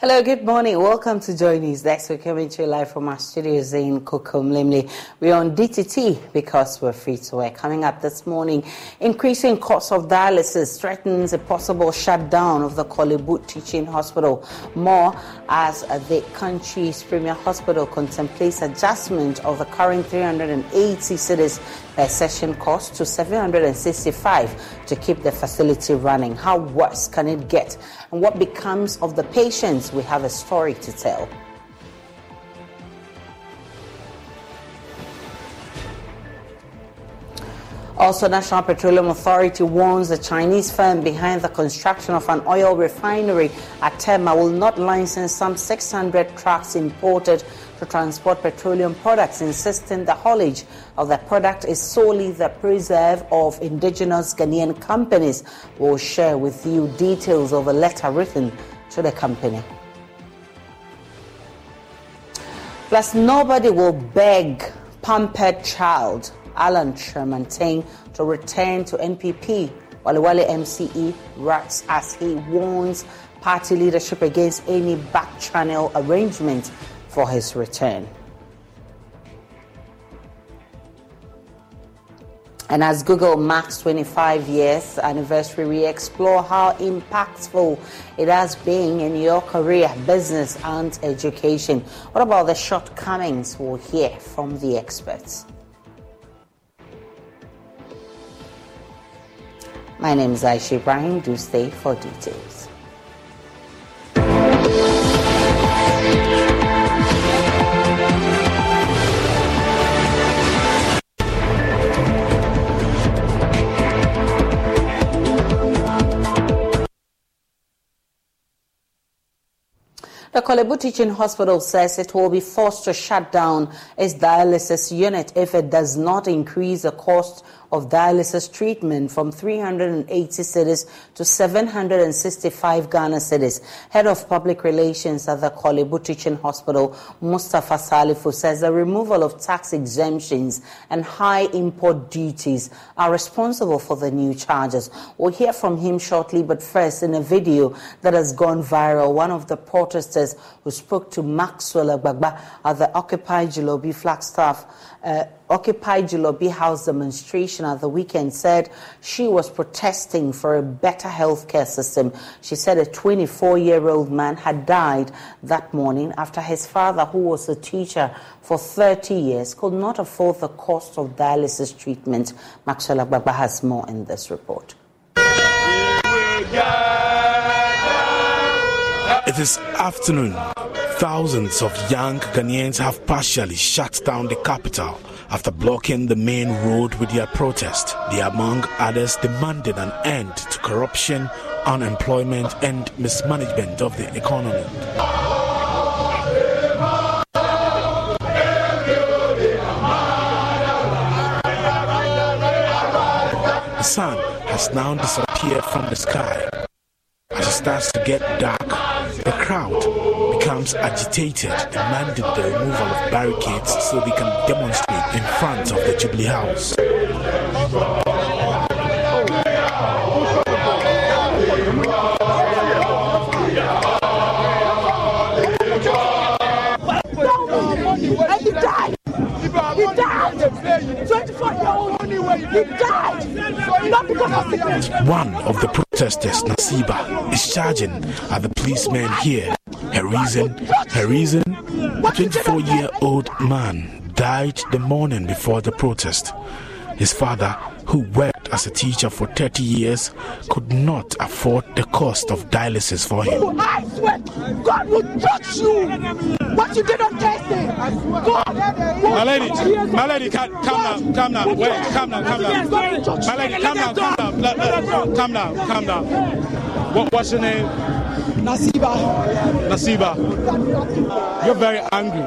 Hello, good morning. Welcome to Joy News. Next, we're coming to you live from our studios in Kokomlemle. We're on DTT because we're free to air. Coming up this morning, increasing cost of dialysis threatens a possible shutdown of the Korle Bu Teaching Hospital. More as the country's premier hospital contemplates adjustment of the current 380 cedis per session cost to 765 to keep the facility running. How worse can it get? And what becomes of the patients? We have a story to tell. Also, National Petroleum Authority warns the Chinese firm behind the construction of an oil refinery at Tema will not license some 600 trucks imported to transport petroleum products, insisting the haulage of the product is solely the preserve of indigenous Ghanaian companies. We'll share with you details of a letter written to the company. Plus, nobody will beg pampered child Alan Kyerematen to return to NPP. Walewale MCE writes as he warns party leadership against any back channel arrangement for his return. And as Google marks 25 years anniversary, we explore how impactful it has been in your career, business, and education. What about the shortcomings? We'll hear from the experts. My name is Aisha Ibrahim. Do stay for details. The Korle Bu Teaching Hospital says it will be forced to shut down its dialysis unit if it does not increase the cost of dialysis treatment from 380 cedis to 765 Ghana cedis. Head of Public Relations at the Korle Bu Teaching Hospital, Mustafa Salifu, says the removal of tax exemptions and high import duties are responsible for the new charges. We'll hear from him shortly, but first, in a video that has gone viral, one of the protesters who spoke to Maxwell Agbagba at the Occupy Julorbi Flagstaff uh, Occupy Julorbi House demonstration at the weekend said she was protesting for a better healthcare system. She said a 24 year old man had died that morning after his father, who was a teacher for 30 years, could not afford the cost of dialysis treatment. Maxwell Agbagba has more in this report. It is afternoon. Thousands of young Ghanaians have partially shut down the capital after blocking the main road with their protest. They, among others, demanded an end to corruption, unemployment, and mismanagement of the economy. The sun has now disappeared from the sky. As it starts to get dark, the crowd becomes agitated, demanding the removal of barricades so they can demonstrate in front of the Jubilee House. And he died. He died. 24 year old. He died. Not because of sickness. One of the protesters, Nasiba, is charging at the policemen here. Her reason, her reason, a 24 year old man died the morning before the protest. His father, who worked as a teacher for 30 years, could not afford the cost of dialysis for him. I swear, God will judge you. What you did on Thursday. God. My lady, my lady, calm down, calm down, wait, calm down, calm down. My lady, calm down, calm down, let, let, calm down, calm down. What, what's your name? Nasiba. Nasiba. You're very angry.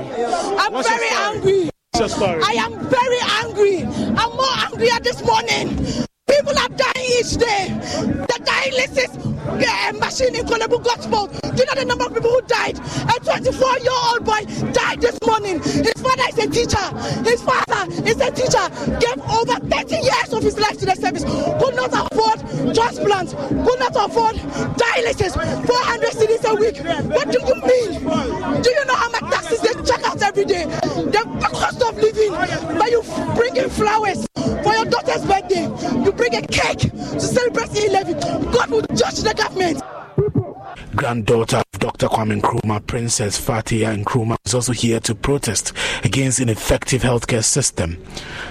I'm What's very angry. What's your story? I am very angry. I'm more angrier this morning. People are dying each day. The dialysis uh, machine in Korle Bu Gospel. Do you know the number of people who died? A 24 year old boy died this morning. His father is a teacher. His father is a teacher. Gave over 30 years of his life to the service, could not afford transplant, could not afford dialysis, 400 cedis a week. What do you mean? Do you know how much taxes they check out every day? The cost of living, but you bring in flowers for your daughter's birthday, you bring a cake to celebrate the 11. God will judge the government. Granddaughter of Dr. Kwame Nkrumah, Princess Fatia Nkrumah, is also here to protest against an ineffective healthcare system.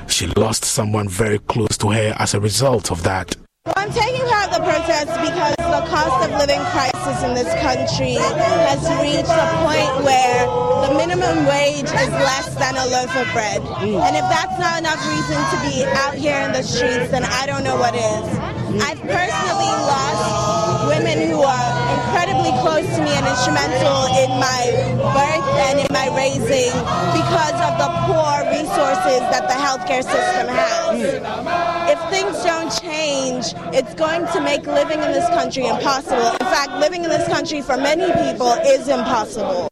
She lost someone very close to her as a result of that. I'm taking part in the protest because the cost of living crisis in this country has reached a point where the minimum wage is less than a loaf of bread. Mm. And if that's not enough reason to be out here in the streets, then I don't know what is. I've personally lost women who are incredibly close to me and instrumental in my birth and in my raising because of the poor resources that the healthcare system has. If things don't change, it's going to make living in this country impossible. In fact, living in this country for many people is impossible.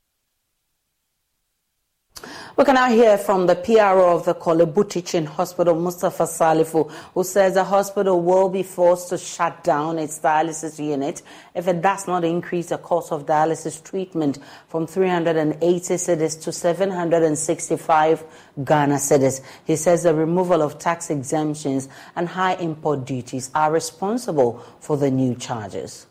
We can now hear from the PRO of the Korle Bu Teaching Hospital, Mustafa Salifu, who says the hospital will be forced to shut down its dialysis unit if it does not increase the cost of dialysis treatment from 380 cedis to 765 Ghana cedis. He says the removal of tax exemptions and high import duties are responsible for the new charges.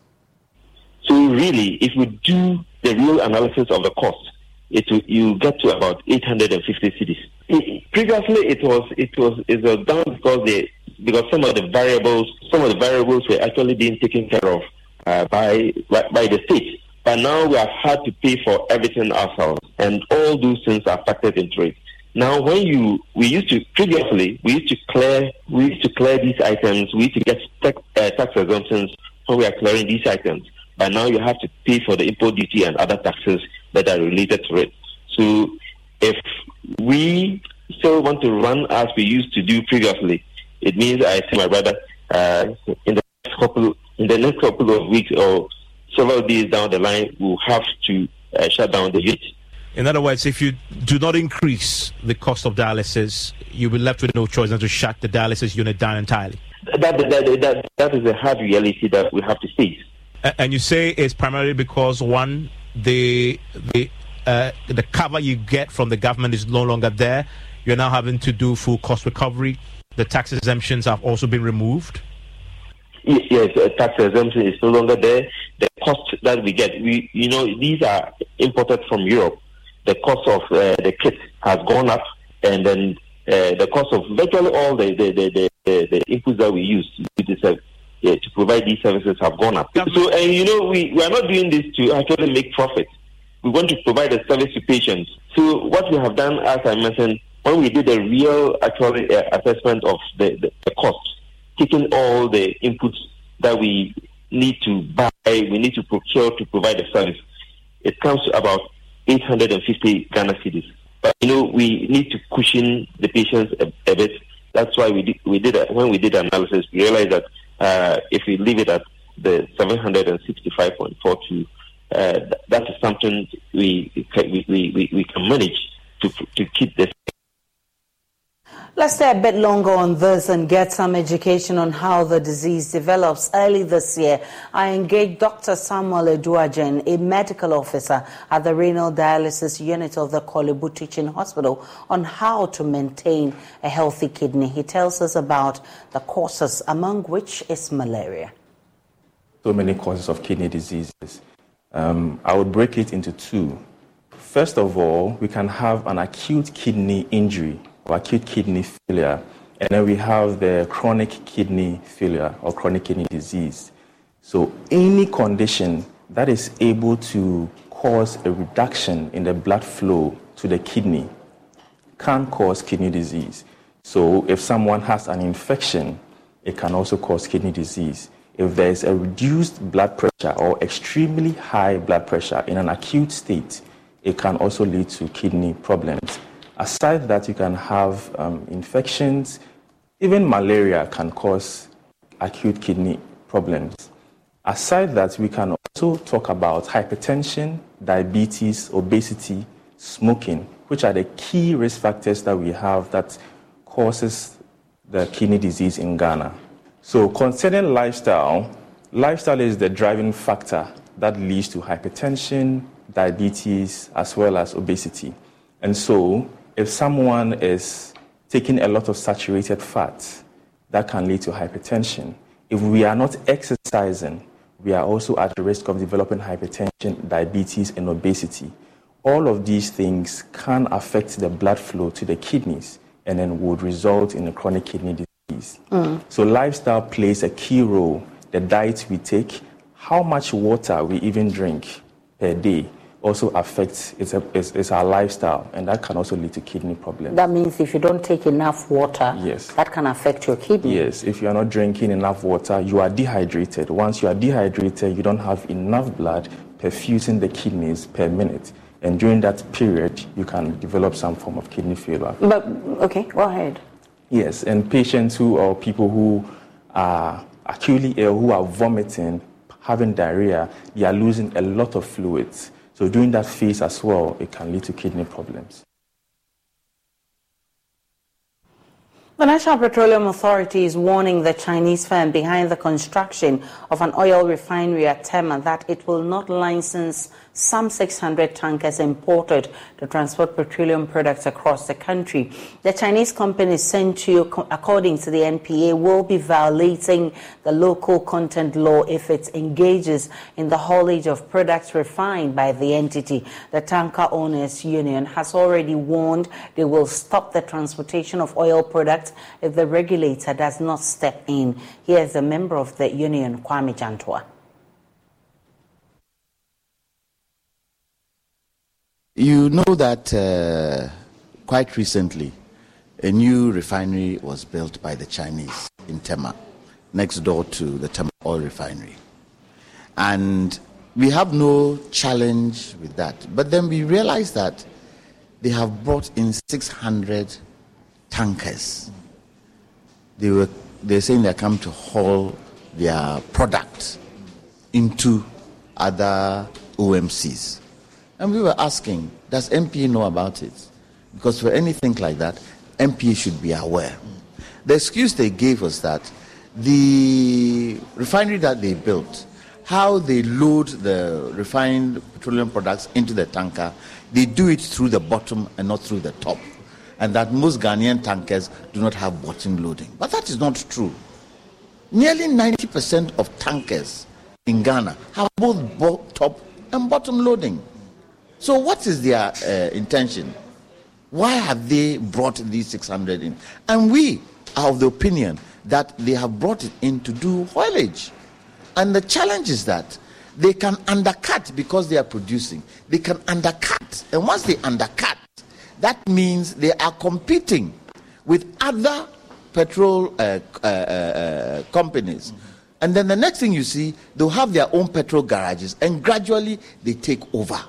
So really, if we do the real analysis of the cost, it you get to about 850 cedis. previously, it was it was it was down because they because some of the variables some of the variables were actually being taken care of uh, by, by by the state. But now we have had to pay for everything ourselves, and all those things are factored into it. Now, when you we used to previously we used to clear we used to clear these items. We used to get tax, uh, tax exemptions when we are clearing these items. But now you have to pay for the import duty and other taxes that are related to it. So if we still want to run as we used to do previously, it means I see my brother uh, in the next couple in the next couple of weeks or several days down the line, we'll have to uh, shut down the unit. In other words, if you do not increase the cost of dialysis, you'll be left with no choice than to shut the dialysis unit down entirely. That, that, that, that is a hard reality that we have to face. And you say it's primarily because one, the the uh, the cover you get from the government is no longer there. You're now having to do full cost recovery. The tax exemptions have also been removed. Yes, tax exemption is no longer there. The cost that we get, we you know, these are imported from Europe. The cost of uh, the kit has gone up, and then uh, the cost of virtually all the the, the, the, the inputs that we use to, yeah, to provide these services have gone up. So, and you know, we, we are not doing this to actually make profit. We want to provide a service to patients. So, what we have done, as I mentioned, when we did a real actual uh, assessment of the, the, the cost, taking all the inputs that we need to buy, we need to procure to provide the service, it comes to about 850 Ghana cedis. But you know, we need to cushion the patients a, a bit. That's why we did, we did a, when we did analysis, we realized that uh, if we leave it at the 765.42, uh, that is something we, we, we, we can manage to, to keep this. Let's stay a bit longer on this and get some education on how the disease develops. Early this year, I engaged Dr. Samuel Eduajen, a medical officer at the renal dialysis unit of the Korle Bu Teaching Hospital, on how to maintain a healthy kidney. He tells us about the causes, among which is malaria. So many causes of kidney diseases. Um, I would break it into two. First of all, we can have an acute kidney injury or acute kidney failure. And then we have the chronic kidney failure or chronic kidney disease. So, any condition that is able to cause a reduction in the blood flow to the kidney can cause kidney disease. So, if someone has an infection, it can also cause kidney disease. If there is a reduced blood pressure or extremely high blood pressure in an acute state, it can also lead to kidney problems. Aside that, you can have um, infections. Even malaria can cause acute kidney problems. Aside that, we can also talk about hypertension, diabetes, obesity, smoking, which are the key risk factors that we have that causes the kidney disease in Ghana. So, concerning lifestyle, lifestyle is the driving factor that leads to hypertension, diabetes, as well as obesity. And so, if someone is taking a lot of saturated fat, that can lead to hypertension. If we are not exercising, we are also at risk of developing hypertension, diabetes, and obesity. All of these things can affect the blood flow to the kidneys and then would result in a chronic kidney disease. Mm. So, lifestyle plays a key role. The diet we take, how much water we even drink per day, also affects it's, a, it's, it's, our lifestyle, and that can also lead to kidney problems. That means if you don't take enough water, yes, that can affect your kidney. Yes, if you are not drinking enough water, you are dehydrated. Once you are dehydrated, you don't have enough blood perfusing the kidneys per minute. And during that period, you can develop some form of kidney failure. But, okay, go ahead. Yes, and patients who or people who are acutely ill, who are vomiting, having diarrhea, they are losing a lot of fluids. So during that phase as well, it can lead to kidney problems. The National Petroleum Authority is warning the Chinese firm behind the construction of an oil refinery at Tema that it will not license some 600 tankers imported to transport petroleum products across the country. The Chinese company Sentuo, according to the NPA, will be violating the local content law if it engages in the haulage of products refined by the entity. The Tanker Owners Union has already warned they will stop the transportation of oil products if the regulator does not step in. Here is a member of the union, Kwame Jantua. You know that uh, quite recently, a new refinery was built by the Chinese in Tema, next door to the Tema oil refinery. And we have no challenge with that. But then we realized that they have brought in 600 tankers. They were they're saying they're come to haul their product into other OMCs. And we were asking, does NPA know about it? Because for anything like that, NPA should be aware. The excuse they gave was that the refinery that they built, how they load the refined petroleum products into the tanker, they do it through the bottom and not through the top. And that most Ghanaian tankers do not have bottom loading. But that is not true. Nearly 90% of tankers in Ghana have both top and bottom loading. So, what is their uh, intention? Why have they brought these 600 in? And we are of the opinion that they have brought it in to do haulage. And the challenge is that they can undercut because they are producing. They can undercut. And once they undercut, that means they are competing with other petrol uh, uh, uh, companies. And then the next thing you see, they'll have their own petrol garages, and gradually they take over.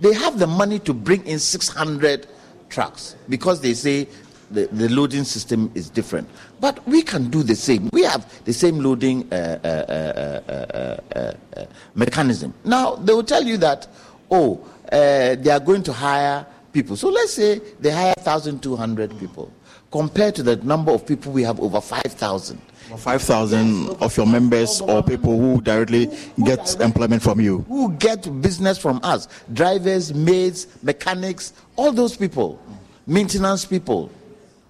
They have the money to bring in 600 trucks because they say the, the loading system is different. But we can do the same. We have the same loading uh, uh, uh, mechanism. Now, they will tell you that, oh, they are going to hire people. So let's say they hire 1,200 people compared to the number of people we have over 5,000. 5,000 of your members or people who directly get employment from you? Who get business from us. Drivers, maids, mechanics, all those people, maintenance people.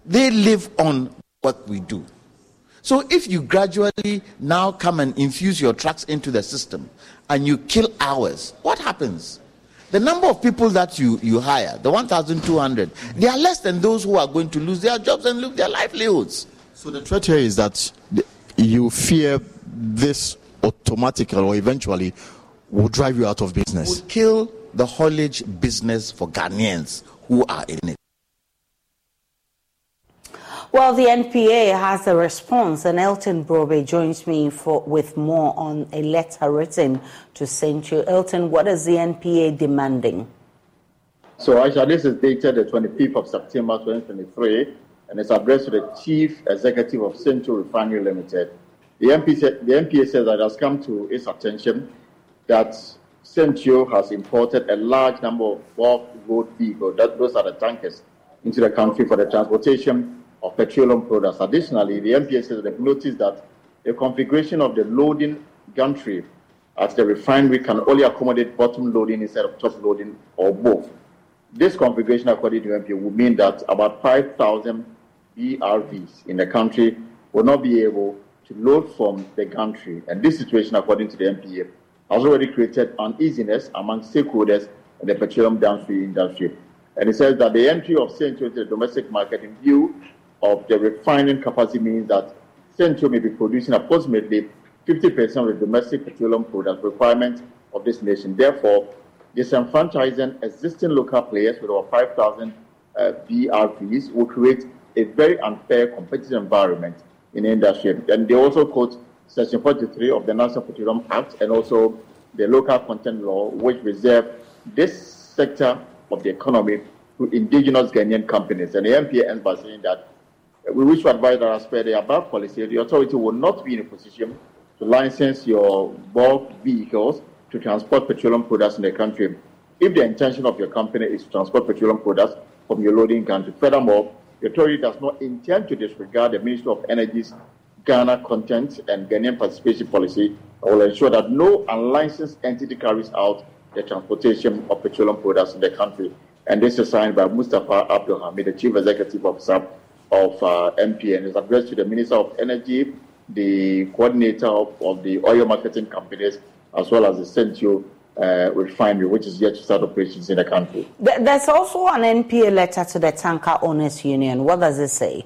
They live on what we do. So if you gradually now come and infuse your trucks into the system and you kill ours, what happens? The number of people that you, you hire, the 1,200, they are less than those who are going to lose their jobs and lose their livelihoods. So the threat here is that you fear this automatically or eventually will drive you out of business. Will kill the haulage business for Ghanaians who are in it. Well, the NPA has a response, and Elton Brobbey joins me for, with more on a letter written to Sentuo. Elton, what is the NPA demanding? So, Aisha, this is dated the 25th of September 2023 and it's addressed to the Chief Executive of Central Refinery Limited. The, MP the NPA says that it has come to its attention that Sentuo has imported a large number of bulk road vehicles, that, those are the tankers, into the country for the transportation of petroleum products. Additionally, the says they've noticed that the configuration of the loading gantry at the refinery can only accommodate bottom loading instead of top loading or both. This configuration, according to NPA, would mean that about 5,000 BRVs in the country will not be able to load from the gantry. And this situation, according to the NPA, has already created uneasiness among stakeholders in the petroleum downstream industry. And it says that the entry of Sentuo into the domestic market in view of the refining capacity means that Sentuo may be producing approximately 50% of the domestic petroleum product requirement of this nation. Therefore, disenfranchising existing local players with over 5,000 uh, BRVs will create a very unfair competitive environment in the industry. And they also quote Section 43 of the National Petroleum Act and also the local content law, which reserve this sector of the economy to indigenous Ghanaian companies. And the NPA ends by saying that we wish to advise that as per the above policy, the authority will not be in a position to license your bulk vehicles to transport petroleum products in the country if the intention of your company is to transport petroleum products from your loading country. Furthermore, the authority does not intend to disregard the Ministry of Energy's Ghana content and Ghanaian participation policy and will ensure that no unlicensed entity carries out the transportation of petroleum products in the country. And this is signed by Mustafa Abdul Hamid, the Chief Executive Officer of uh, MPN. It's addressed to the Minister of Energy, the coordinator of, of the oil marketing companies, as well as the Central uh, refinery, which is yet to start operations in the country. There's also an NPA letter to the Tanker Owners Union. What does it say?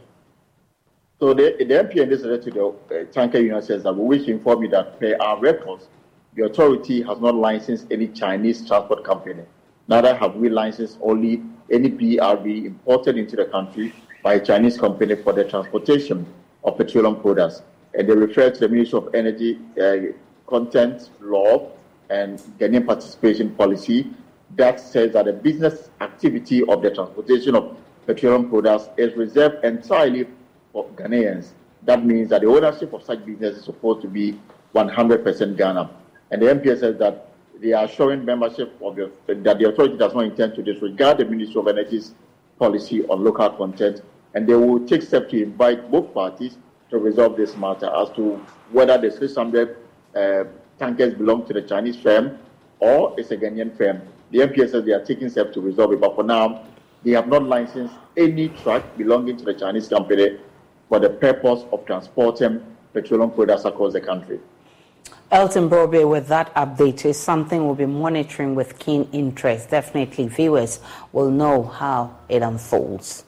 So the, the NPA letter to the uh, Tanker Union says that we wish to inform you that per our records, the authority has not licensed any Chinese transport company. Neither have we licensed only any BRV imported into the country by a Chinese company for the transportation of petroleum products. And they refer to the Ministry of Energy uh, content law and Ghanaian participation policy that says that the business activity of the transportation of petroleum products is reserved entirely for Ghanaians. That means that the ownership of such business is supposed to be 100% Ghana. And the NPA says that they are showing membership of the, that the authority does not intend to disregard the Ministry of Energy's policy on local content, and they will take steps to invite both parties to resolve this matter as to whether the 600 uh, tankers belong to the Chinese firm or it's a Ghanaian firm. The says they are taking steps to resolve it, but for now, they have not licensed any truck belonging to the Chinese company for the purpose of transporting petroleum products across the country. Elton Brobbey, with that update, is something we'll be monitoring with keen interest. Definitely, viewers will know how it unfolds.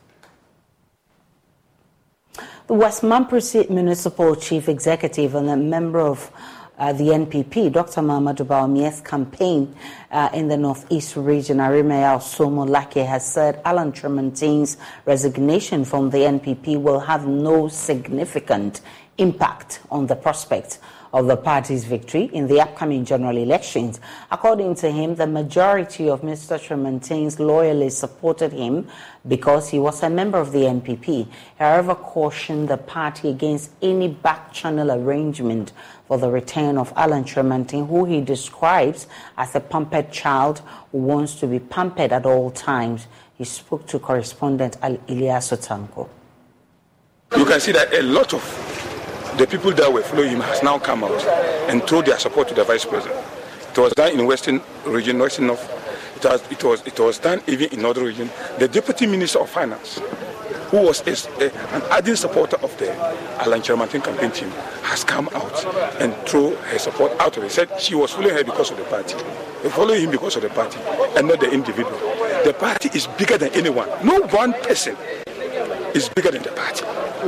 The West Mamprusi Municipal Chief Executive and a member of uh, the NPP, Dr. Mahamudu Bawumia's campaign uh, in the Northeast region, Arimea Somo Lake, has said Alan Kyerematen's resignation from the NPP will have no significant impact on the prospect of the party's victory in the upcoming general elections. According to him, the majority of Mr. Kyerematen's loyalists supported him because he was a member of the NPP. However, cautioned the party against any back channel arrangement for the return of Alan Kyerematen, who he describes as a pampered child who wants to be pampered at all times. He spoke to correspondent Ilyasu Tanko. You can see that a lot of the people that were following him has now come out and told their support to the vice president. It was done in Western region, Western North. It it was, it was done even in other region. The deputy minister of finance, who was a, a, an ardent supporter of the Alan Kyerematen campaign team, has come out and threw her support out of it. Said she was following her because of the party. They follow him because of the party and not the individual. The party is bigger than anyone. No one person is bigger than the party.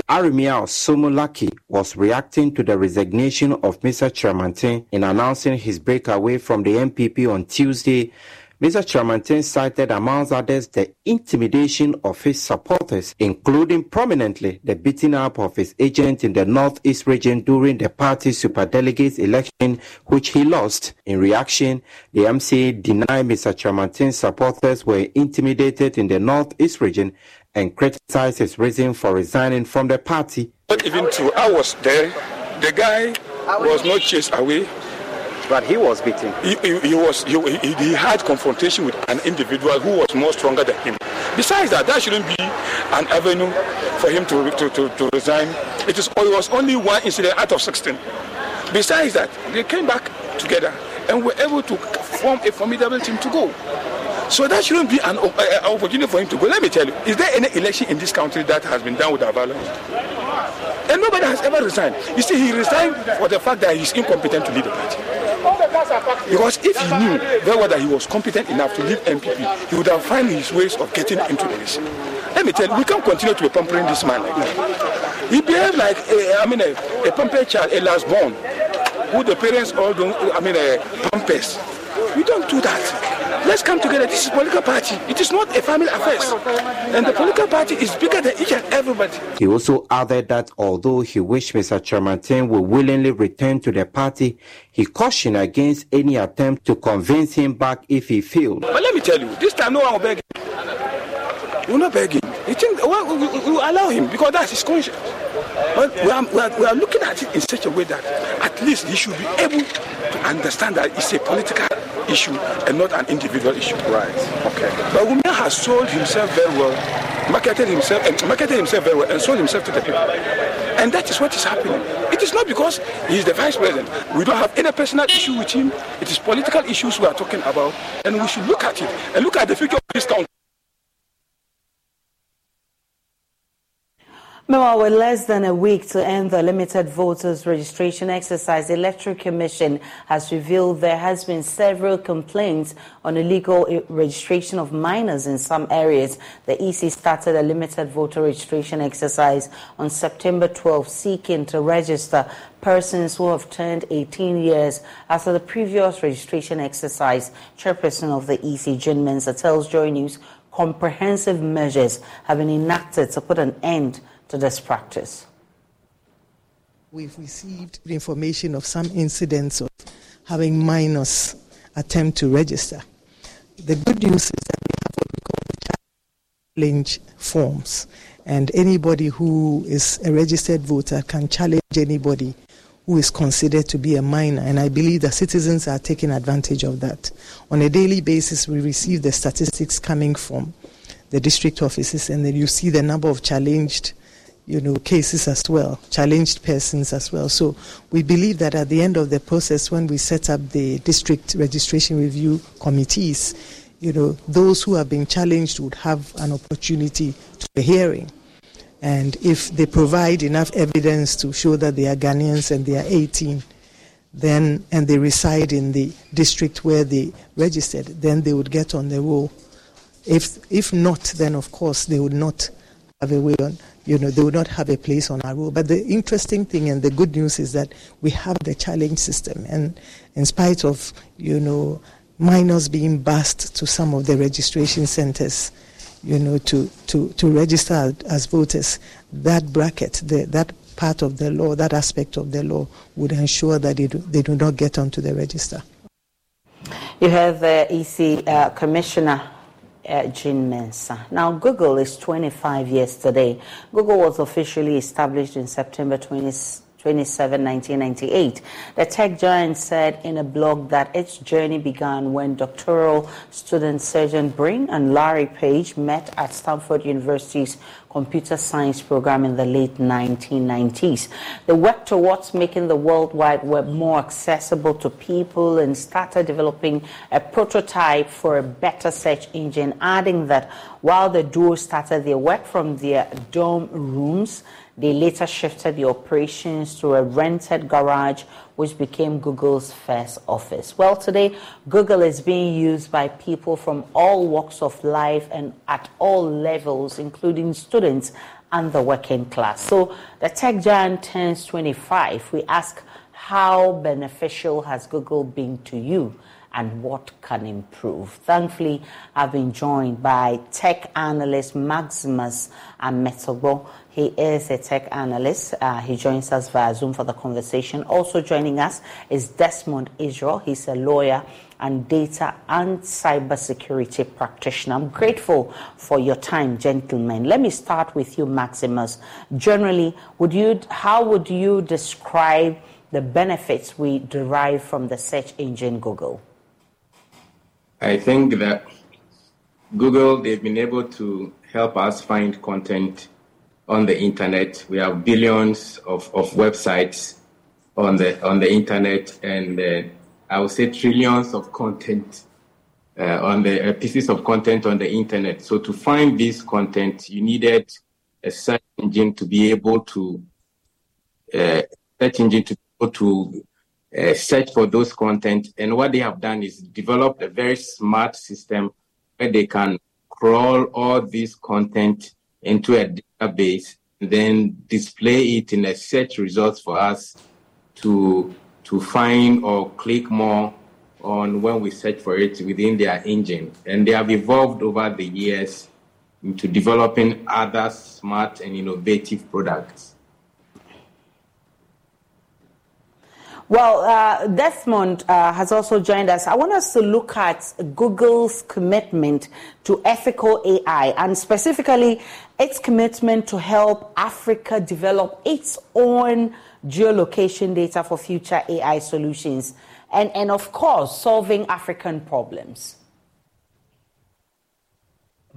Arimiao Somolaki was reacting to the resignation of Mr. Kyerematen in announcing his breakaway from the NPP on Tuesday. Mr. Kyerematen cited, amongst others, the intimidation of his supporters, including prominently the beating up of his agent in the Northeast region during the party's superdelegates election, which he lost. In reaction, the MCE denied Mr. Kyerematen's supporters were intimidated in the Northeast region and criticized his reason for resigning from the party. Not even two hours there, the guy was not chased away. But he was beaten. He, he, he was he, he, had confrontation with an individual who was more stronger than him. Besides that, that shouldn't be an avenue for him to, to, to, to resign. It, is, it was only one incident out of 16. Besides that, they came back together and were able to form a formidable team to go. So that shouldn't be an uh, opportunity for him to go. Let me tell you, is there any election in this country that has been done without violence? And nobody has ever resigned. You see, he resigned for the fact that he's incompetent to lead the party. Because if he knew very well that he was competent enough to lead NPP, he would have found his ways of getting into the race. Let me tell you, we can't continue to be pampering this man like that. He behaved like, a, I mean, a, a pampered child, a last born, who the parents all don't, I mean, a pampers. We don't do that. Let's come together. This is political party. It is not a family affair. And the political party is bigger than each and everybody. He also added that although he wished Mr. Kyerematen would willingly return to the party, he cautioned against any attempt to convince him back if he failed. But let me tell you, this time no one will beg him. We're not begging. You think well, we, we, we allow him because that's his conscience. But we are, we, are, we are looking at it in such a way that at least he should be able to understand that it's a political issue and not an individual issue. Right. Okay. Bawumia has sold himself very well, marketed himself and marketed himself very well and sold himself to the people. And that is what is happening. It is not because he is the vice president. We don't have any personal issue with him. It is political issues we are talking about. And we should look at it and look at the future of this country. Meanwhile, with less than a week to end the limited voters registration exercise, the Electoral Commission has revealed there has been several complaints on illegal registration of minors in some areas. The EC started a limited voter registration exercise on September 12, seeking to register persons who have turned 18 years after the previous registration exercise. Chairperson of the EC, Jean Mensah, tells Joy News comprehensive measures have been enacted to put an end to this practice? We've received information of some incidents of having minors attempt to register. The good news is that we have what we call the challenge forms, and anybody who is a registered voter can challenge anybody who is considered to be a minor, and I believe that citizens are taking advantage of that. On a daily basis, we receive the statistics coming from the district offices, and then you see the number of challenged you know, cases as well, challenged persons as well. So we believe that at the end of the process, when we set up the district registration review committees, you know, those who have been challenged would have an opportunity to a hearing. And if they provide enough evidence to show that they are Ghanaians and they are 18, then and they reside in the district where they registered, then they would get on the roll. If if not, then of course they would not have a way on you know, they will not have a place on our road. But the interesting thing and the good news is that we have the challenge system. And in spite of, you know, minors being bussed to some of the registration centers, you know, to, to, to register as voters, that bracket, the, that part of the law, that aspect of the law would ensure that they do, they do not get onto the register. You have the EC uh, Commissioner uh, Jean Mensah. Now, Google is 25 years today. Google was officially established in September 20, 27, 1998. The tech giant said in a blog that its journey began when doctoral student Sergey Brin and Larry Page met at Stanford University's computer science program in the late 1990s. They worked towards making the World Wide Web more accessible to people and started developing a prototype for a better search engine, adding that while the duo started their work from their dorm rooms, they later shifted the operations to a rented garage, which became Google's first office. Well, today, Google is being used by people from all walks of life and at all levels, including students and the working class. So the tech giant turns 25. We ask, how beneficial has Google been to you? and what can improve. Thankfully, I've been joined by tech analyst Maximus Ametorgbor. He is a tech analyst. Uh, he joins us via Zoom for the conversation. Also joining us is Desmond Israel. He's a lawyer and data and cybersecurity practitioner. I'm grateful for your time, gentlemen. Let me start with you, Maximus. Generally, would you, how would you describe the benefits we derive from the search engine Google? I think that Google, they've been able to help us find content on the internet. We have billions of, of websites on the on the internet, and uh, I would say trillions of content uh, on the uh, pieces of content on the internet. So to find this content, you needed a search engine to be able to uh, search engine to to uh, search for those content. And what they have done is developed a very smart system where they can crawl all this content into a database, then display it in a search results for us to to find or click more on when we search for it within their engine. And they have evolved over the years into developing other smart and innovative products. Well, uh, Desmond uh, has also joined us. I want us to look at Google's commitment to ethical AI and specifically its commitment to help Africa develop its own geolocation data for future AI solutions and, and of course, solving African problems.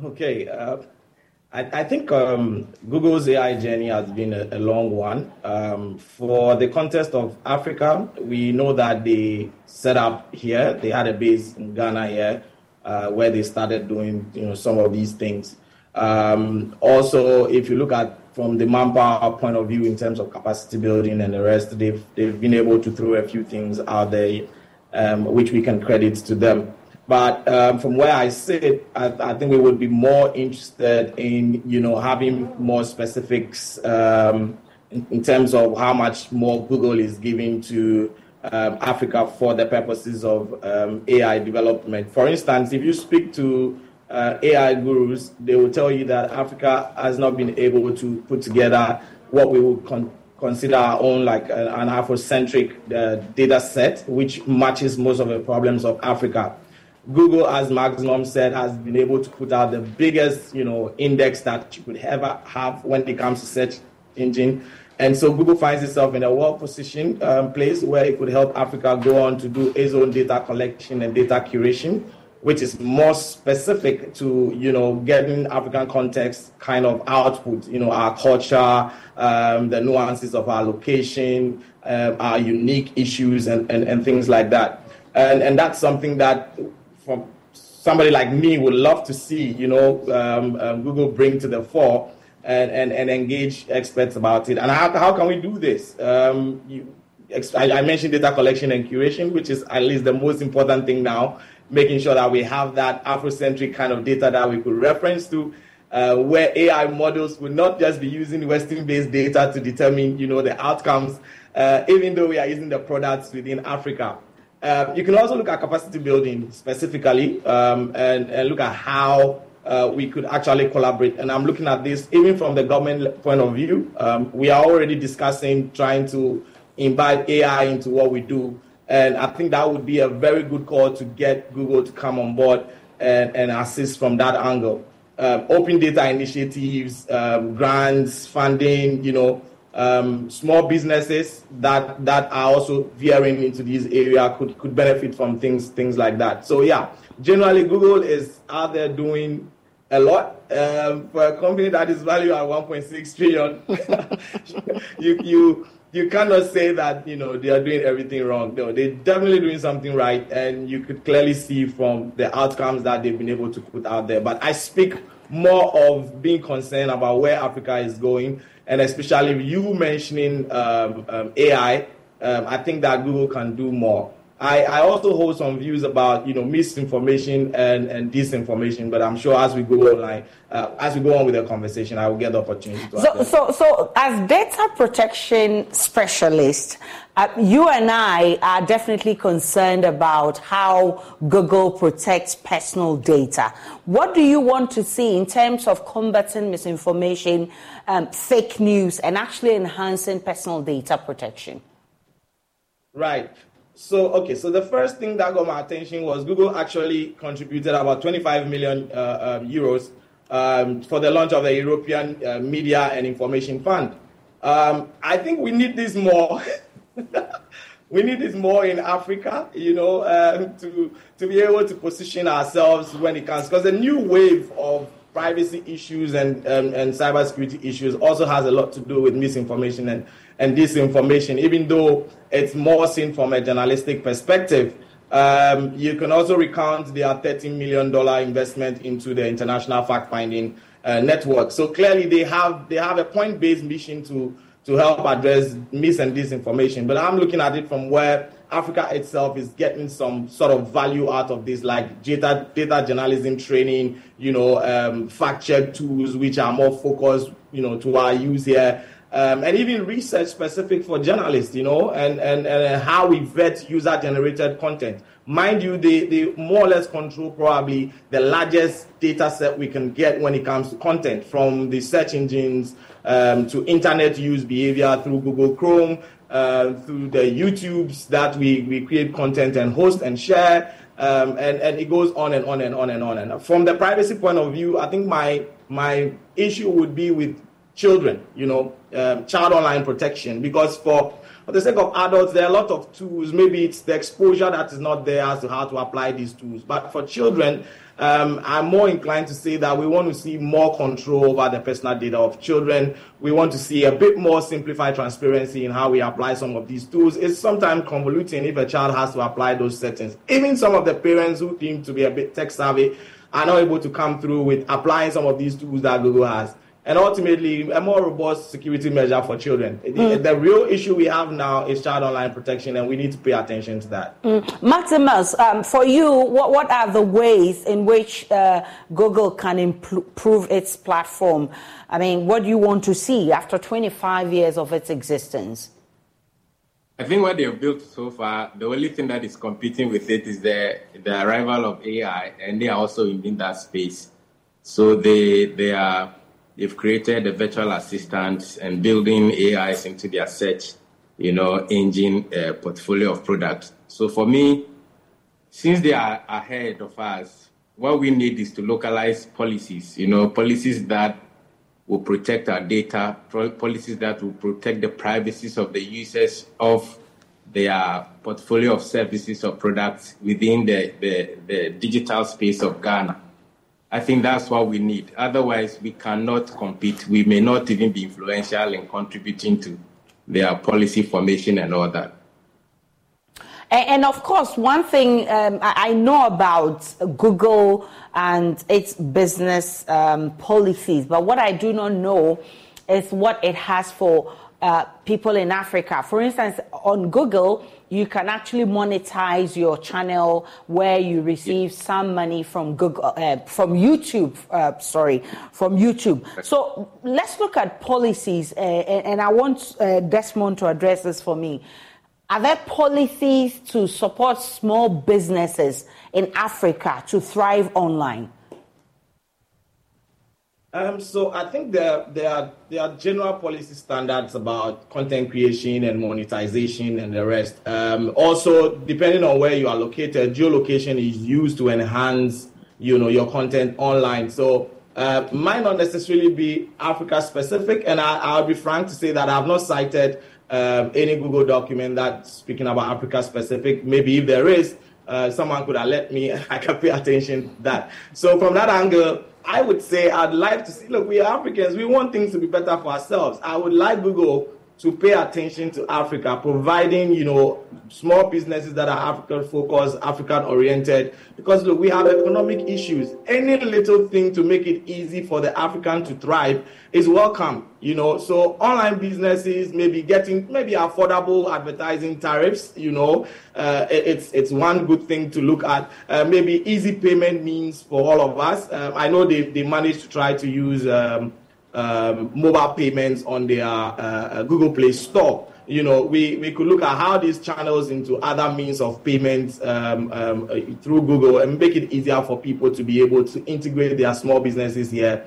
Okay. Uh, I, I, think um, Google's AI journey has been a, a long one. Um, for the context of Africa, we know that they set up here. They had a base in Ghana here, uh, where they started doing you know some of these things. Um, also, if you look at from the manpower point of view in terms of capacity building and the rest, they've they've been able to throw a few things out there, um, which we can credit to them. But um, from where I sit, I, I, think we would be more interested in you know having more specifics um, in, in, terms of how much more Google is giving to um, Africa for the purposes of um, AI development. For instance, if you speak to uh, AI gurus, they will tell you that Africa has not been able to put together what we would con- consider our own like uh, an Afrocentric uh, data set, which matches most of the problems of Africa. Google, as Maximus said, has been able to put out the biggest, you know, index that you could ever have when it comes to search engine. And so Google finds itself in a well-positioned um, place where it could help Africa go on to do its own data collection and data curation, which is more specific to, you know, getting African context kind of output, you know, our culture, um, the nuances of our location, um, our unique issues and, and, and things like that. And, and that's something that from somebody like me would love to see, you know, um, um, Google bring to the fore and, and, and engage experts about it. And how, how can we do this? Um, you, I, mentioned data collection and curation, which is at least the most important thing now, making sure that we have that Afrocentric kind of data that we could reference to. Uh, where AI models will not just be using Western-based data to determine, you know, the outcomes, uh, even though we are using the products within Africa. Uh, you can also look at capacity building specifically um, and, and, look at how uh, we could actually collaborate. And I'm looking at this even from the government point of view. Um, we are already discussing trying to invite AI into what we do. And I think that would be a very good call to get Google to come on board and, and assist from that angle. Um, open data initiatives, um, grants, funding, you know, um, small businesses that that are also veering into this area could could benefit from things things like that. So yeah, generally Google is out there doing a lot um, for a company that is valued at 1.6 trillion. you you you cannot say that you know they are doing everything wrong. No, they're definitely doing something right, and you could clearly see from the outcomes that they've been able to put out there. But I speak more of being concerned about where Africa is going and especially you mentioning um, um, AI, um, I think that Google can do more. I, I, also hold some views about you know misinformation and, and disinformation, but I'm sure as we go online, uh, as we go on with the conversation, I will get the opportunity to. So, so, so, as data protection specialist, uh, you and I are definitely concerned about how Google protects personal data. What do you want to see in terms of combating misinformation, um, fake news, and actually enhancing personal data protection? Right. So, okay, so the first thing that got my attention was Google actually contributed about 25 million uh, um, euros um, for the launch of the European uh, Media and Information Fund. Um, I think we need this more we need this more in Africa, you know, um, to to be able to position ourselves when it comes because the new wave of privacy issues and um, and cybersecurity issues also has a lot to do with misinformation and and disinformation. Even though it's more seen from a journalistic perspective, um, you can also recount their $13 million investment into the international fact-finding uh, network. So clearly, they have they have a point-based mission to to help address mis and disinformation. But I'm looking at it from where Africa itself is getting some sort of value out of this, like data data journalism training, you know, um, fact check tools which are more focused, you know, to our use here. Um, and even research specific for journalists, you know, and, and, and how we vet user generated content. Mind you, they, they more or less control probably the largest data set we can get when it comes to content from the search engines um, to internet use behavior through Google Chrome, uh, through the YouTubes that we, we create content and host and share. Um, and, and it goes on and on and on and on. And from the privacy point of view, I think my, my issue would be with children, you know, um, child online protection, because for for the sake of adults, there are a lot of tools. Maybe it's the exposure that is not there as to how to apply these tools. But for children, um, I'm more inclined to say that we want to see more control over the personal data of children. We want to see a bit more simplified transparency in how we apply some of these tools. It's sometimes convoluting if a child has to apply those settings. Even some of the parents who seem to be a bit tech savvy are not able to come through with applying some of these tools that Google has and ultimately a more robust security measure for children. Mm. The, the, real issue we have now is child online protection, and we need to pay attention to that. Mm. Maximus, um, for you, what, what are the ways in which uh, Google can improve its platform? I mean, what do you want to see after 25 years of its existence? I think what they've built so far, the only thing that is competing with it is the, the arrival of AI, and they are also in that space. So they, they are they've created a virtual assistant and building AIs into their search, you know, engine uh, portfolio of products. So for me, since they are ahead of us, what we need is to localize policies, you know, policies that will protect our data, policies that will protect the privacies of the users of their portfolio of services or products within the, the, the digital space of Ghana. I think that's what we need. Otherwise, we cannot compete. We may not even be influential in contributing to their policy formation and all that. And, of course, one thing um, I know about Google and its business um, policies, but what I do not know is what it has for uh, people in Africa. For instance, on Google, you can actually monetize your channel where you receive some money from Google, uh, from YouTube. Uh, sorry, from YouTube. So let's look at policies, uh, and I want uh, Desmond to address this for me. Are there policies to support small businesses in Africa to thrive online? Um, so I think there, there, are, there are general policy standards about content creation and monetization and the rest. Um, also, depending on where you are located, geolocation is used to enhance you know, your content online. So uh, might not necessarily be Africa specific, and I, will be frank to say that I have not cited um, any Google document that's speaking about Africa specific. Maybe if there is, uh, someone could have let me, I can pay attention to that. So from that angle, I would say I'd like to see, look, we are Africans, we want things to be better for ourselves. I would like Google to pay attention to Africa, providing, you know, small businesses that are African focused, African oriented, because look, we have economic issues. Any little thing to make it easy for the African to thrive is welcome, you know. So online businesses maybe getting maybe affordable advertising tariffs, you know, uh, it's it's one good thing to look at. Uh, maybe easy payment means for all of us. Uh, I know they, they managed to try to use um, um, mobile payments on their uh, uh, Google Play Store. You know, we, we could look at how these channels into other means of payments um, um, uh, through Google and make it easier for people to be able to integrate their small businesses here,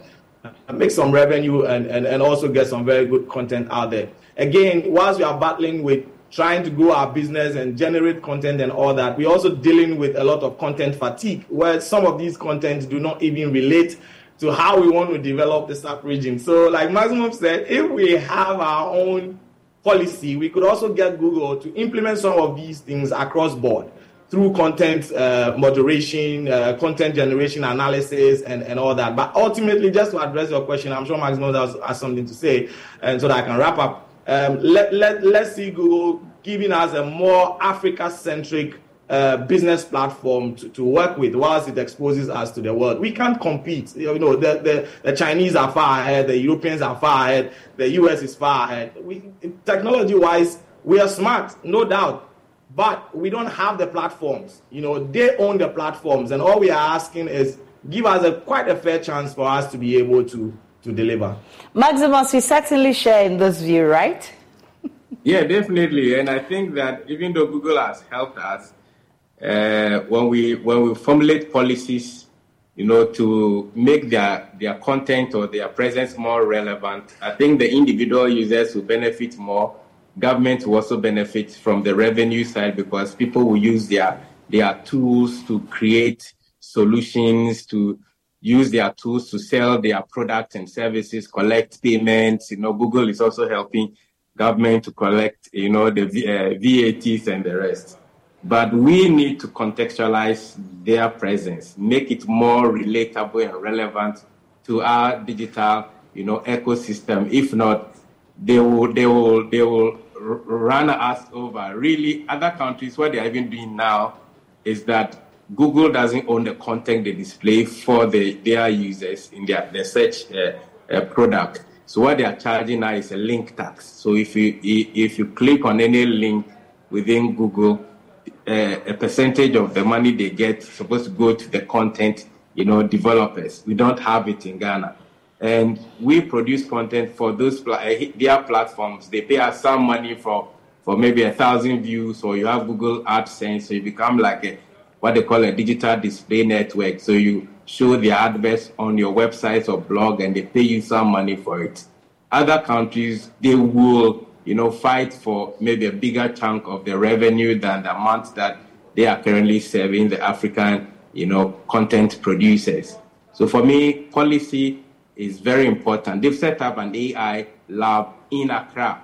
make some revenue, and, and, and also get some very good content out there. Again, whilst we are battling with trying to grow our business and generate content and all that, we're also dealing with a lot of content fatigue, where some of these contents do not even relate to how we want to develop the SAP region. So, like Maximus said, if we have our own policy, we could also get Google to implement some of these things across board through content uh, moderation, uh, content generation analysis, and, and all that. But ultimately, just to address your question, I'm sure Maximus has, has something to say, and so that I can wrap up. Um, let, let, let's see Google giving us a more Africa centric uh, business platform to, to work with whilst it exposes us to the world. We can't compete. You know, the, the, the Chinese are far ahead, the Europeans are far ahead, the US is far ahead. We, technology wise, we are smart, no doubt, but we don't have the platforms. You know, they own the platforms, and all we are asking is give us a quite a fair chance for us to be able to, to deliver. Maximus, we certainly share in this view, right? yeah, definitely. And I think that even though Google has helped us, uh, when we when we formulate policies, you know, to make their their content or their presence more relevant, I think the individual users will benefit more. Government will also benefit from the revenue side because people will use their their tools to create solutions to use their tools to sell their products and services, collect payments. You know, Google is also helping government to collect, you know, the uh, VATs and the rest. But we need to contextualize their presence, make it more relatable and relevant to our digital, you know, ecosystem. If not, they will, they will, they will run us over. Really, other countries, what they're even doing now is that Google doesn't own the content they display for the, their users in their, their search uh, uh, product. So what they are charging now is a link tax. So if you if you click on any link within Google, uh, a percentage of the money they get supposed to go to the content, you know, developers. We don't have it in Ghana. And we produce content for those uh, their platforms. They pay us some money for, for maybe a thousand views, or you have Google AdSense, so you become like a what they call a digital display network. So you show the adverts on your websites or blog, and they pay you some money for it. Other countries, they will you know, fight for maybe a bigger chunk of the revenue than the amount that they are currently serving the African, you know, content producers. So for me, policy is very important. They've set up an AI lab in Accra.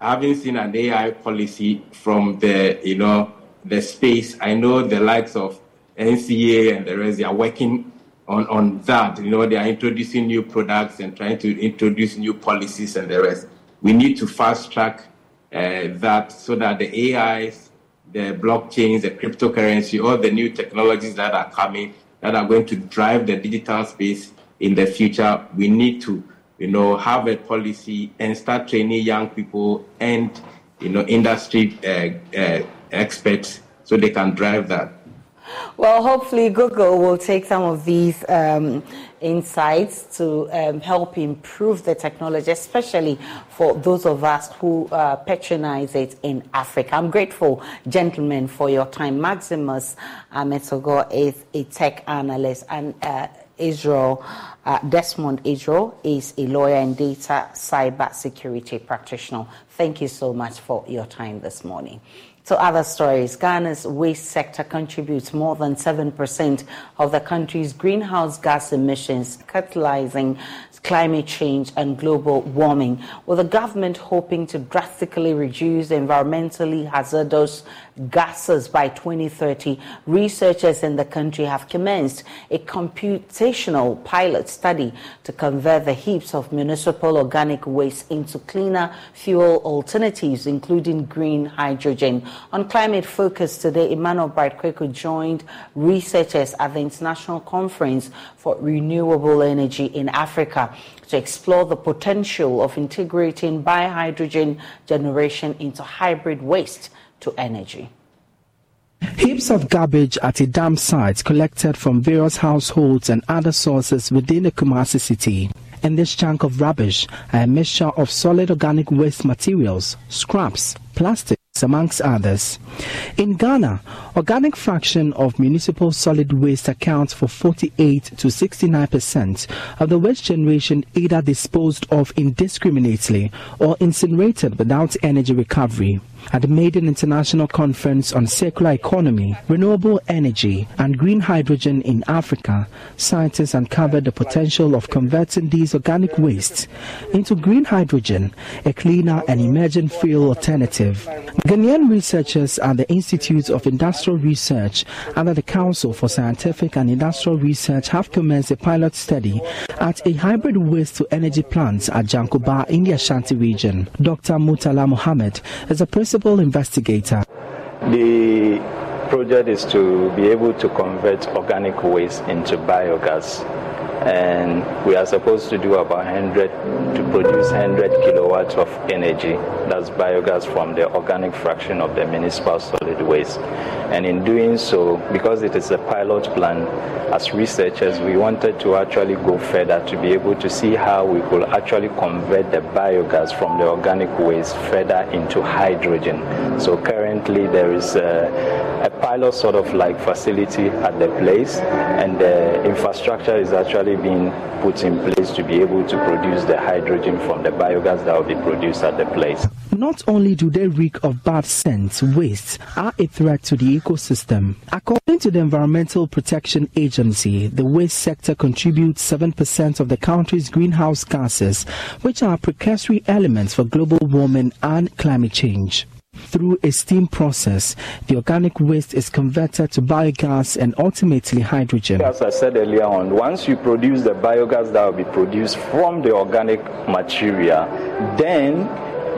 I haven't seen an AI policy from the, you know, the space. I know the likes of NCA and the rest, they are working on, on that. You know, they are introducing new products and trying to introduce new policies and the rest we need to fast track uh, that so that the AIs, the blockchains, the cryptocurrency, all the new technologies that are coming that are going to drive the digital space in the future, we need to, you know, have a policy and start training young people and, you know, industry uh, uh, experts so they can drive that. Well, hopefully, Google will take some of these um, insights to um, help improve the technology, especially for those of us who uh, patronize it in Africa. I'm grateful, gentlemen, for your time. Maximus Ametorgoh is a tech analyst, and uh, Israel, uh, Desmond Israel, is a lawyer and data cyber security practitioner. Thank you so much for your time this morning. To other stories, Ghana's waste sector contributes more than 7% of the country's greenhouse gas emissions, catalyzing climate change and global warming, with the government hoping to drastically reduce environmentally hazardous gases by 2030. Researchers in the country have commenced a computational pilot study to convert the heaps of municipal organic waste into cleaner fuel alternatives, including green hydrogen. On climate focus today, Emmanuel Bright joined researchers at the International Conference for Renewable Energy in Africa to explore the potential of integrating biohydrogen generation into hybrid waste to energy. Heaps of garbage at a dam site collected from various households and other sources within the Kumasi city. In this chunk of rubbish a mixture of solid organic waste materials, scraps, plastic, amongst others. In Ghana, organic fraction of municipal solid waste accounts for 48 to 69 percent of the waste generation either disposed of indiscriminately or incinerated without energy recovery. At the Maiden International Conference on Circular Economy, Renewable Energy, and Green Hydrogen in Africa, scientists uncovered the potential of converting these organic wastes into green hydrogen, a cleaner and emerging fuel alternative. Ghanaian researchers at the Institute of Industrial Research under the Council for Scientific and Industrial Research have commenced a pilot study at a hybrid waste to energy plant at Jankoba in the Ashanti region. Dr. Mutala Mohammed is a principal investigator. The project is to be able to convert organic waste into biogas and we are supposed to do about 100 to produce 100 kilowatts of energy. That's biogas from the organic fraction of the municipal solid waste. And in doing so because it is a pilot plan as researchers we wanted to actually go further to be able to see how we could actually convert the biogas from the organic waste further into hydrogen. So currently there is a, a pilot sort of like facility at the place and the infrastructure is actually being put in place to be able to produce the hydrogen from the biogas that will be produced at the place. Not only do they reek of bad scents, wastes are a threat to the ecosystem. According to the Environmental Protection Agency, the waste sector contributes 7% of the country's greenhouse gases, which are precursory elements for global warming and climate change. Through a steam process, the organic waste is converted to biogas and ultimately hydrogen. As I said earlier on, once you produce the biogas that will be produced from the organic material, then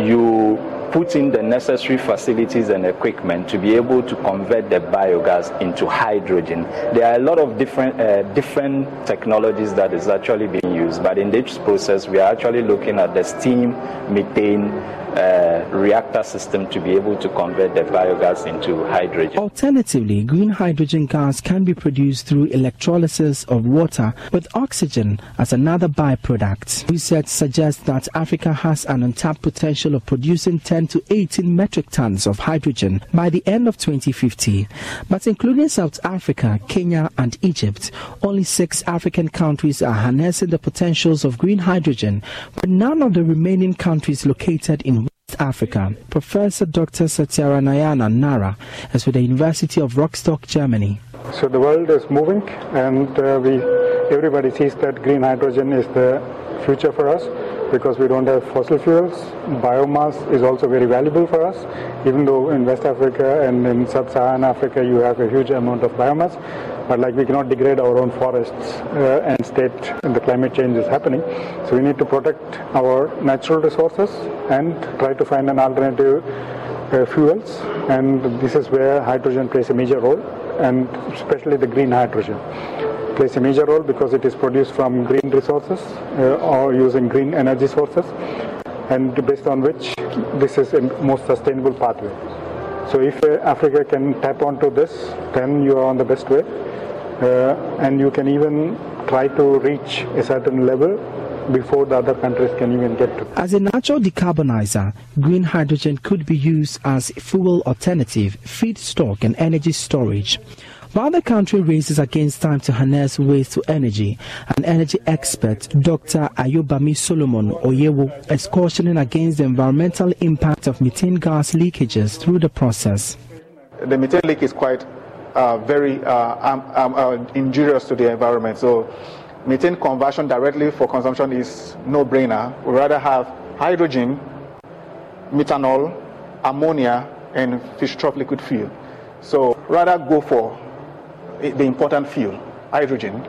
you put in the necessary facilities and equipment to be able to convert the biogas into hydrogen. There are a lot of different uh, different technologies that is actually being used, but in this process, we are actually looking at the steam, methane, uh, reactor system to be able to convert the biogas into hydrogen. Alternatively, green hydrogen gas can be produced through electrolysis of water with oxygen as another byproduct. Research suggests that Africa has an untapped potential of producing 10 to 18 metric tons of hydrogen by the end of 2050. But including South Africa, Kenya, and Egypt, only six African countries are harnessing the potentials of green hydrogen, but none of the remaining countries located in Africa. Professor Dr. Satyanarayana Narra is with the University of Rostock, Germany. So the world is moving, and uh, we everybody sees that green hydrogen is the future for us because we don't have fossil fuels. Biomass is also very valuable for us, even though in West Africa and in sub-Saharan Africa you have a huge amount of biomass. But like we cannot degrade our own forests uh, and state the climate change is happening. So we need to protect our natural resources and try to find an alternative uh, fuels. And this is where hydrogen plays a major role, and especially the green hydrogen plays a major role because it is produced from green resources uh, or using green energy sources and based on which this is a most sustainable pathway. So if uh, Africa can tap onto this, then you are on the best way Uh, and you can even try to reach a certain level before the other countries can even get to. As a natural decarbonizer, green hydrogen could be used as fuel alternative, feedstock, and energy storage. While the country races against time to harness waste to energy, an energy expert, Dr. Ayobami Solomon Oyewo, is cautioning against the environmental impact of methane gas leakages through the process. The methane leak is quite uh, very uh, um, um, injurious to the environment. So methane conversion directly for consumption is no brainer. We rather have hydrogen, methanol, ammonia, and Fischer-Tropsch liquid fuel. So rather go for the important fuel, hydrogen,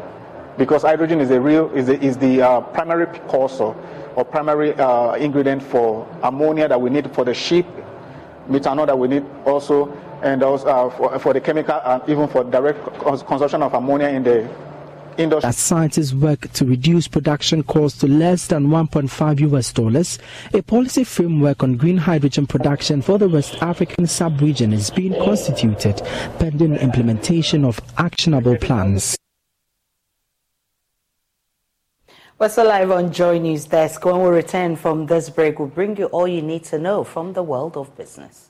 because hydrogen is real is the, is the uh, primary precursor or primary uh, ingredient for ammonia that we need for the ship, methanol that we need also, and also uh, for, for the chemical and even for direct consumption of ammonia in the industry. As scientists work to reduce production costs to less than 1.5 US dollars, a policy framework on green hydrogen production for the West African sub-region is being constituted pending implementation of actionable plans. We're still live on Joy News Desk. When we return from this break, we'll bring you all you need to know from the world of business.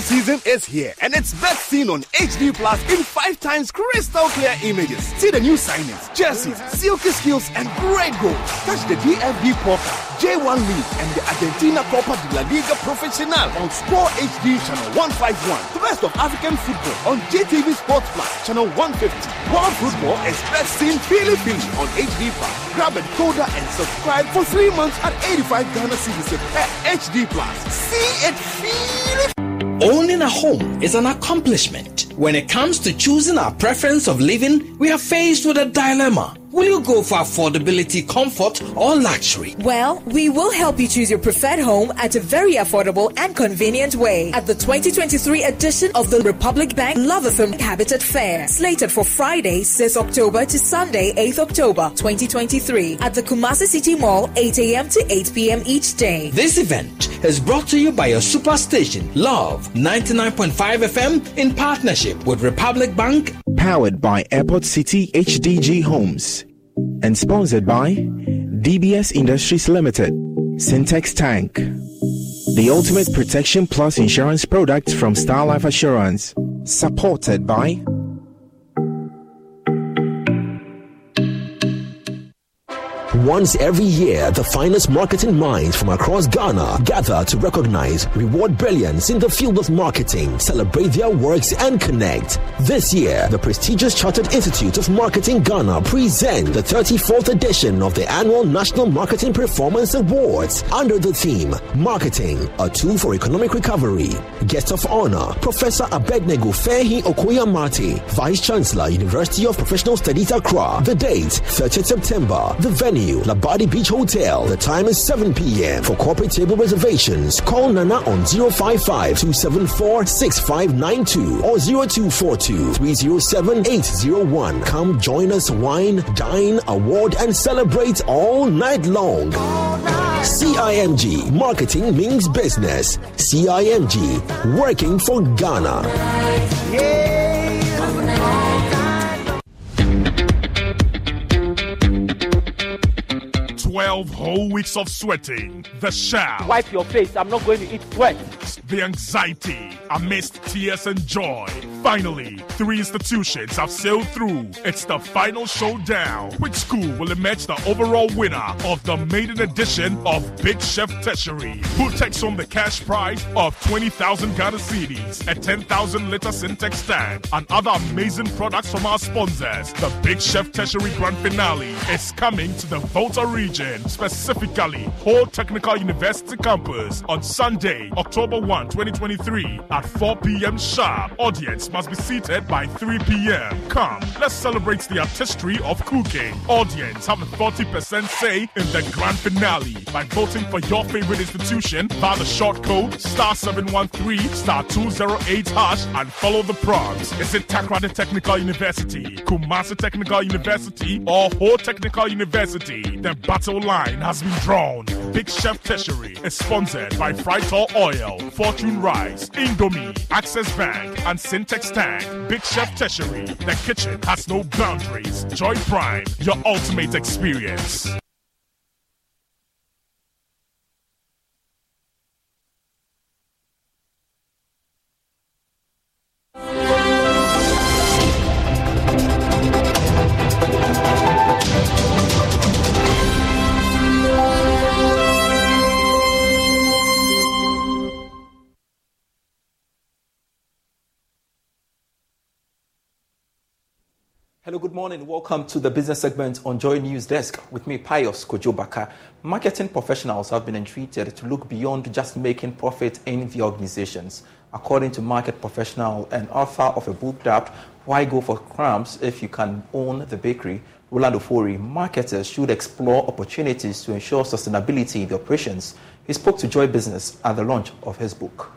Football season is here, and it's best seen on HD Plus in five times crystal clear images. See the new signings, jerseys, silky skills, and great goals. Touch the DFB Pokal, J1 League, and the Argentina Copa de la Liga Profesional on Score HD channel 151. The best of African football on GTV Sports Plus channel 150. World football is best seen Philly Philly on HD Plus. Grab a decoder and subscribe for three months at 85 Ghana cedis per HD Plus. See it, feel it. Mm. Owning a home is an accomplishment. When it comes to choosing our preference of living, we are faced with a dilemma. Will you go for affordability, comfort, or luxury? Well, we will help you choose your preferred home at a very affordable and convenient way at the 2023 edition of the Republic Bank Luv FM Habitat Fair, slated for Friday, 6 October to Sunday, 8th October 2023 at the Kumasi City Mall, 8 a.m. to 8 p.m. each day. This event is brought to you by your superstation, Luv 99.5 FM, in partnership with Republic Bank. Powered by Airport City HDG Homes and sponsored by DBS Industries Limited, Sintex Tank, the ultimate protection plus insurance product from Star Life Assurance, supported by Once every year, the finest marketing minds from across Ghana gather to recognize, reward brilliance in the field of marketing, celebrate their works, and connect. This year, the prestigious Chartered Institute of Marketing Ghana present the 34th edition of the annual National Marketing Performance Awards under the theme Marketing, a Tool for Economic Recovery. Guest of honor, Professor Abednego Fehi Okoya Vice Chancellor, University of Professional Studies Accra. The date, 30th September. The venue, Labadi Beach Hotel. The time is 7 p.m. For corporate table reservations, call Nana on 055 274 6592 or 0242 307 801. Come join us, wine, dine, award, and celebrate all night long. CIMG Marketing means business. CIMG Working for Ghana. 12 whole weeks of sweating, the shout, Wipe your face. I'm not going to eat sweat. the anxiety amidst tears and joy. Finally, three institutions have sailed through. It's the final showdown. Which school will emerge the overall winner of the maiden edition of Big Chef Tertiary? Who takes home the cash prize of 20,000 Ghana cedis, a 10,000 liter Sintex tank, and other amazing products from our sponsors? The Big Chef Tertiary Grand Finale is coming to the Volta region, specifically Ho Technical University campus on Sunday, October 1, 2023 at 4 p.m. sharp. Audience must be seated by 3 p.m. Come, let's celebrate the artistry of cooking. Audience have a 40% say in the grand finale by voting for your favorite institution via the short code star 713 star 208 hash and follow the prompts. Is it Takoradi Technical University, Kumasi Technical University, or Ho Technical University? Then battle line has been drawn. Big Chef Tertiary is sponsored by Frytol Oil, Fortune Rice, Indomie, Access Bank, and Sintex Tank. Big Chef Tertiary, the kitchen has no boundaries. Joy Prime, your ultimate experience. Hello, good morning. Welcome to the business segment on Joy News Desk with me, Pius Kojobaka. Marketing professionals have been entreated to look beyond just making profit in the organizations. According to market professional and author of a book dubbed Why Go for Crumbs If You Can Own the Bakery, Roland Ofori, marketers should explore opportunities to ensure sustainability in the operations. He spoke to Joy Business at the launch of his book.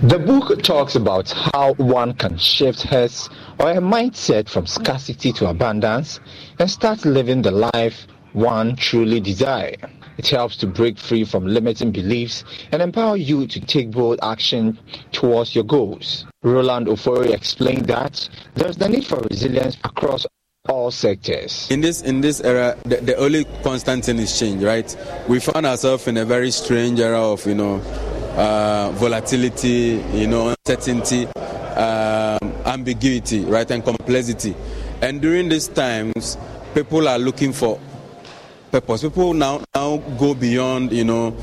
The book talks about how one can shift his or her mindset from scarcity to abundance and start living the life one truly desires. It helps to break free from limiting beliefs and empower you to take bold action towards your goals. Roland Ofori explained that there's the need for resilience across all sectors. In this in this era, the, the only constant thing is change, right? We found ourselves in a very strange era of you know uh, volatility, you know, uncertainty, um, ambiguity, right, and complexity. And during these times, people are looking for purpose. People now now go beyond, you know,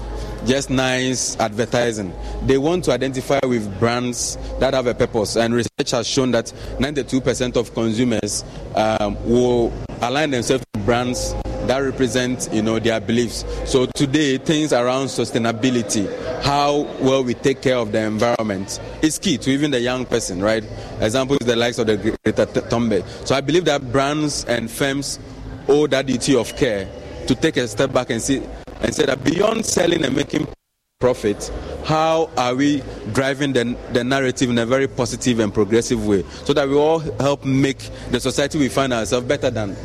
just nice advertising. They want to identify with brands that have a purpose. And research has shown that 92% of consumers um, will align themselves with brands that represent you know their beliefs. So today things around sustainability how well we take care of the environment is key to even the young person right? Example is the likes of the Greta Thunberg so i believe that brands and firms owe that duty of care to take a step back and see and say that beyond selling and making profit, how are we driving the, the narrative in a very positive and progressive way so that we all help make the society we find ourselves better than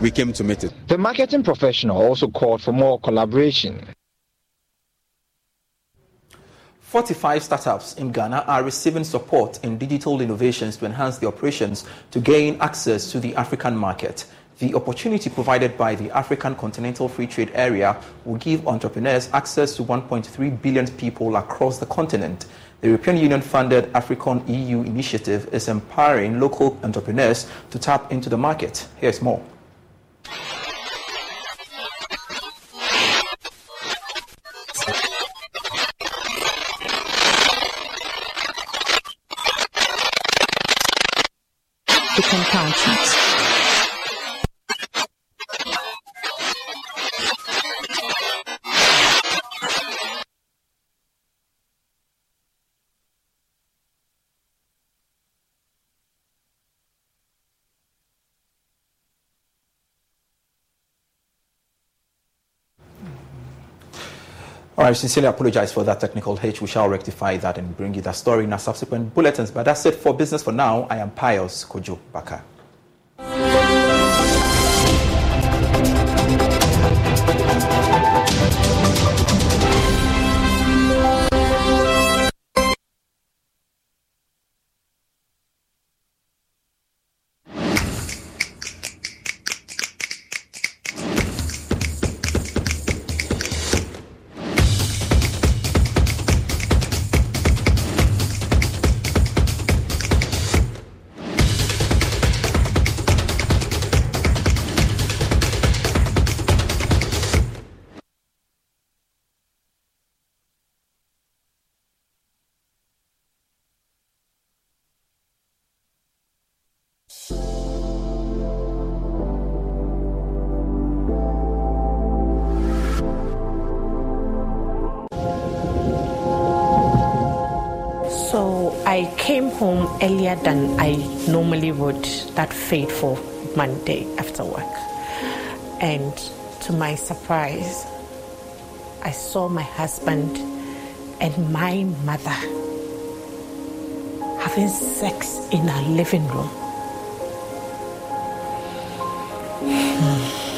we came to meet it. The marketing professional also called for more collaboration. 45 startups in Ghana are receiving support in digital innovations to enhance their operations to gain access to the African market. The opportunity provided by the African Continental Free Trade Area will give entrepreneurs access to 1.3 billion people across the continent. The European Union funded African EU initiative is empowering local entrepreneurs to tap into the market. Here's more become conscious. I sincerely apologize for that technical hitch. We shall rectify that and bring you that story in our subsequent bulletins. But that's it for business for now. I am Pius Kojo Baka. Fateful Monday after work. And to my surprise, I saw my husband and my mother having sex in our living room.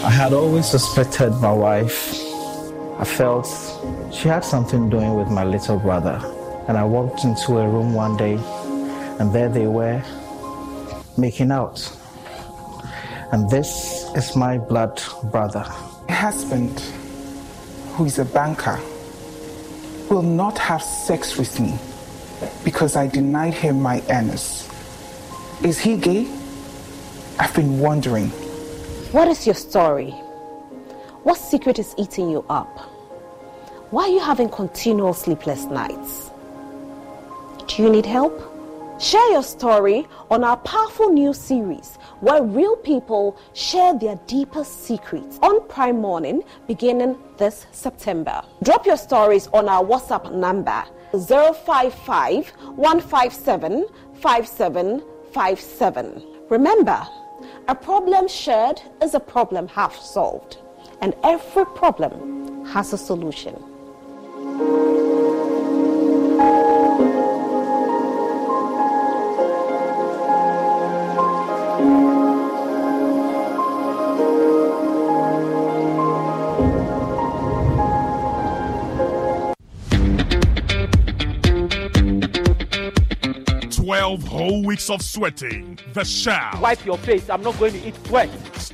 I had always suspected my wife. I felt she had something doing with my little brother. And I walked into a room one day and there they were making out. And this is my blood brother. My husband, who is a banker, will not have sex with me because I denied him my anus. Is he gay? I've been wondering. What is your story? What secret is eating you up? Why are you having continual sleepless nights? Do you need help? Share your story on our powerful new series where real people share their deepest secrets on Prime Morning beginning this September. Drop your stories on our WhatsApp number 055 157 5757. Remember, a problem shared is a problem half solved, and every problem has a solution. 12 whole weeks of sweating, the shout. Wipe your face, I'm not going to eat sweat.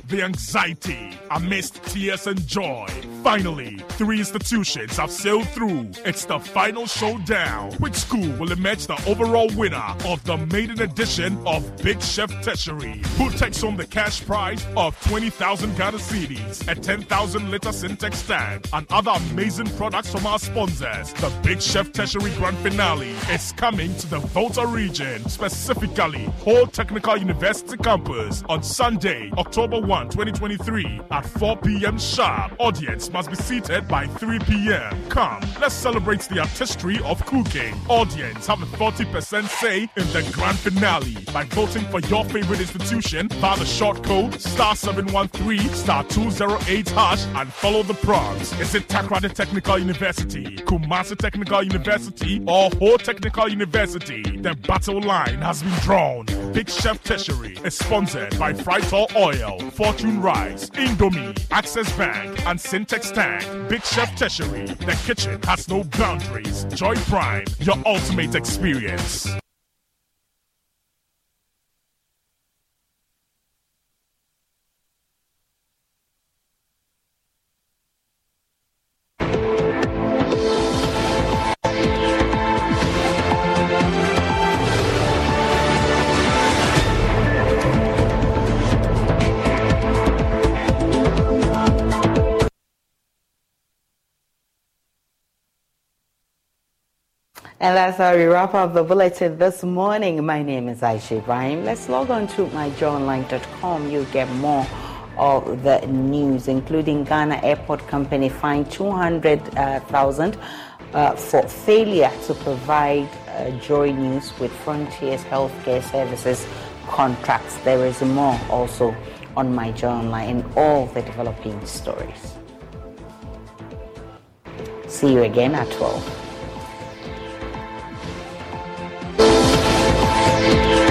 The anxiety amidst tears and joy Finally, three institutions have sailed through. It's the final showdown. Which school will emerge the overall winner of the maiden edition of Big Chef Tertiary? Who takes home the cash prize of 20,000 Ghana cedis, a 10,000 liter Sintex tank, and other amazing products from our sponsors? The Big Chef Tertiary Grand Finale is coming to the Volta region, specifically Ho Technical University campus on Sunday, October 1, 2023 at 4 p.m. sharp. Audience must be seated by 3 p.m. Come, let's celebrate the artistry of cooking. Audience have a 40% say in the grand finale by voting for your favorite institution via the short code star 713 star 208 hash and follow the prompts. Is it Takoradi Technical University, Kumasi Technical University, or Ho Technical University? The battle line has been drawn. Big Chef Tertiary is sponsored by Frytol Oil, Fortune Rice, Indomie, Access Bank, and Sintex Tank. Big Chef Tertiary. The kitchen has no boundaries. Joy Prime, your ultimate experience. And that's how we wrap up the bulletin this morning. My name is Aisha Ibrahim. Let's log on to myjoyonline.com. You'll get more of the news, including Ghana Airport Company fined 200,000 uh, for failure to provide uh, Joy News with Frontiers Healthcare Services contracts. There is more also on my and all the developing stories. See you again at 12. Thank you.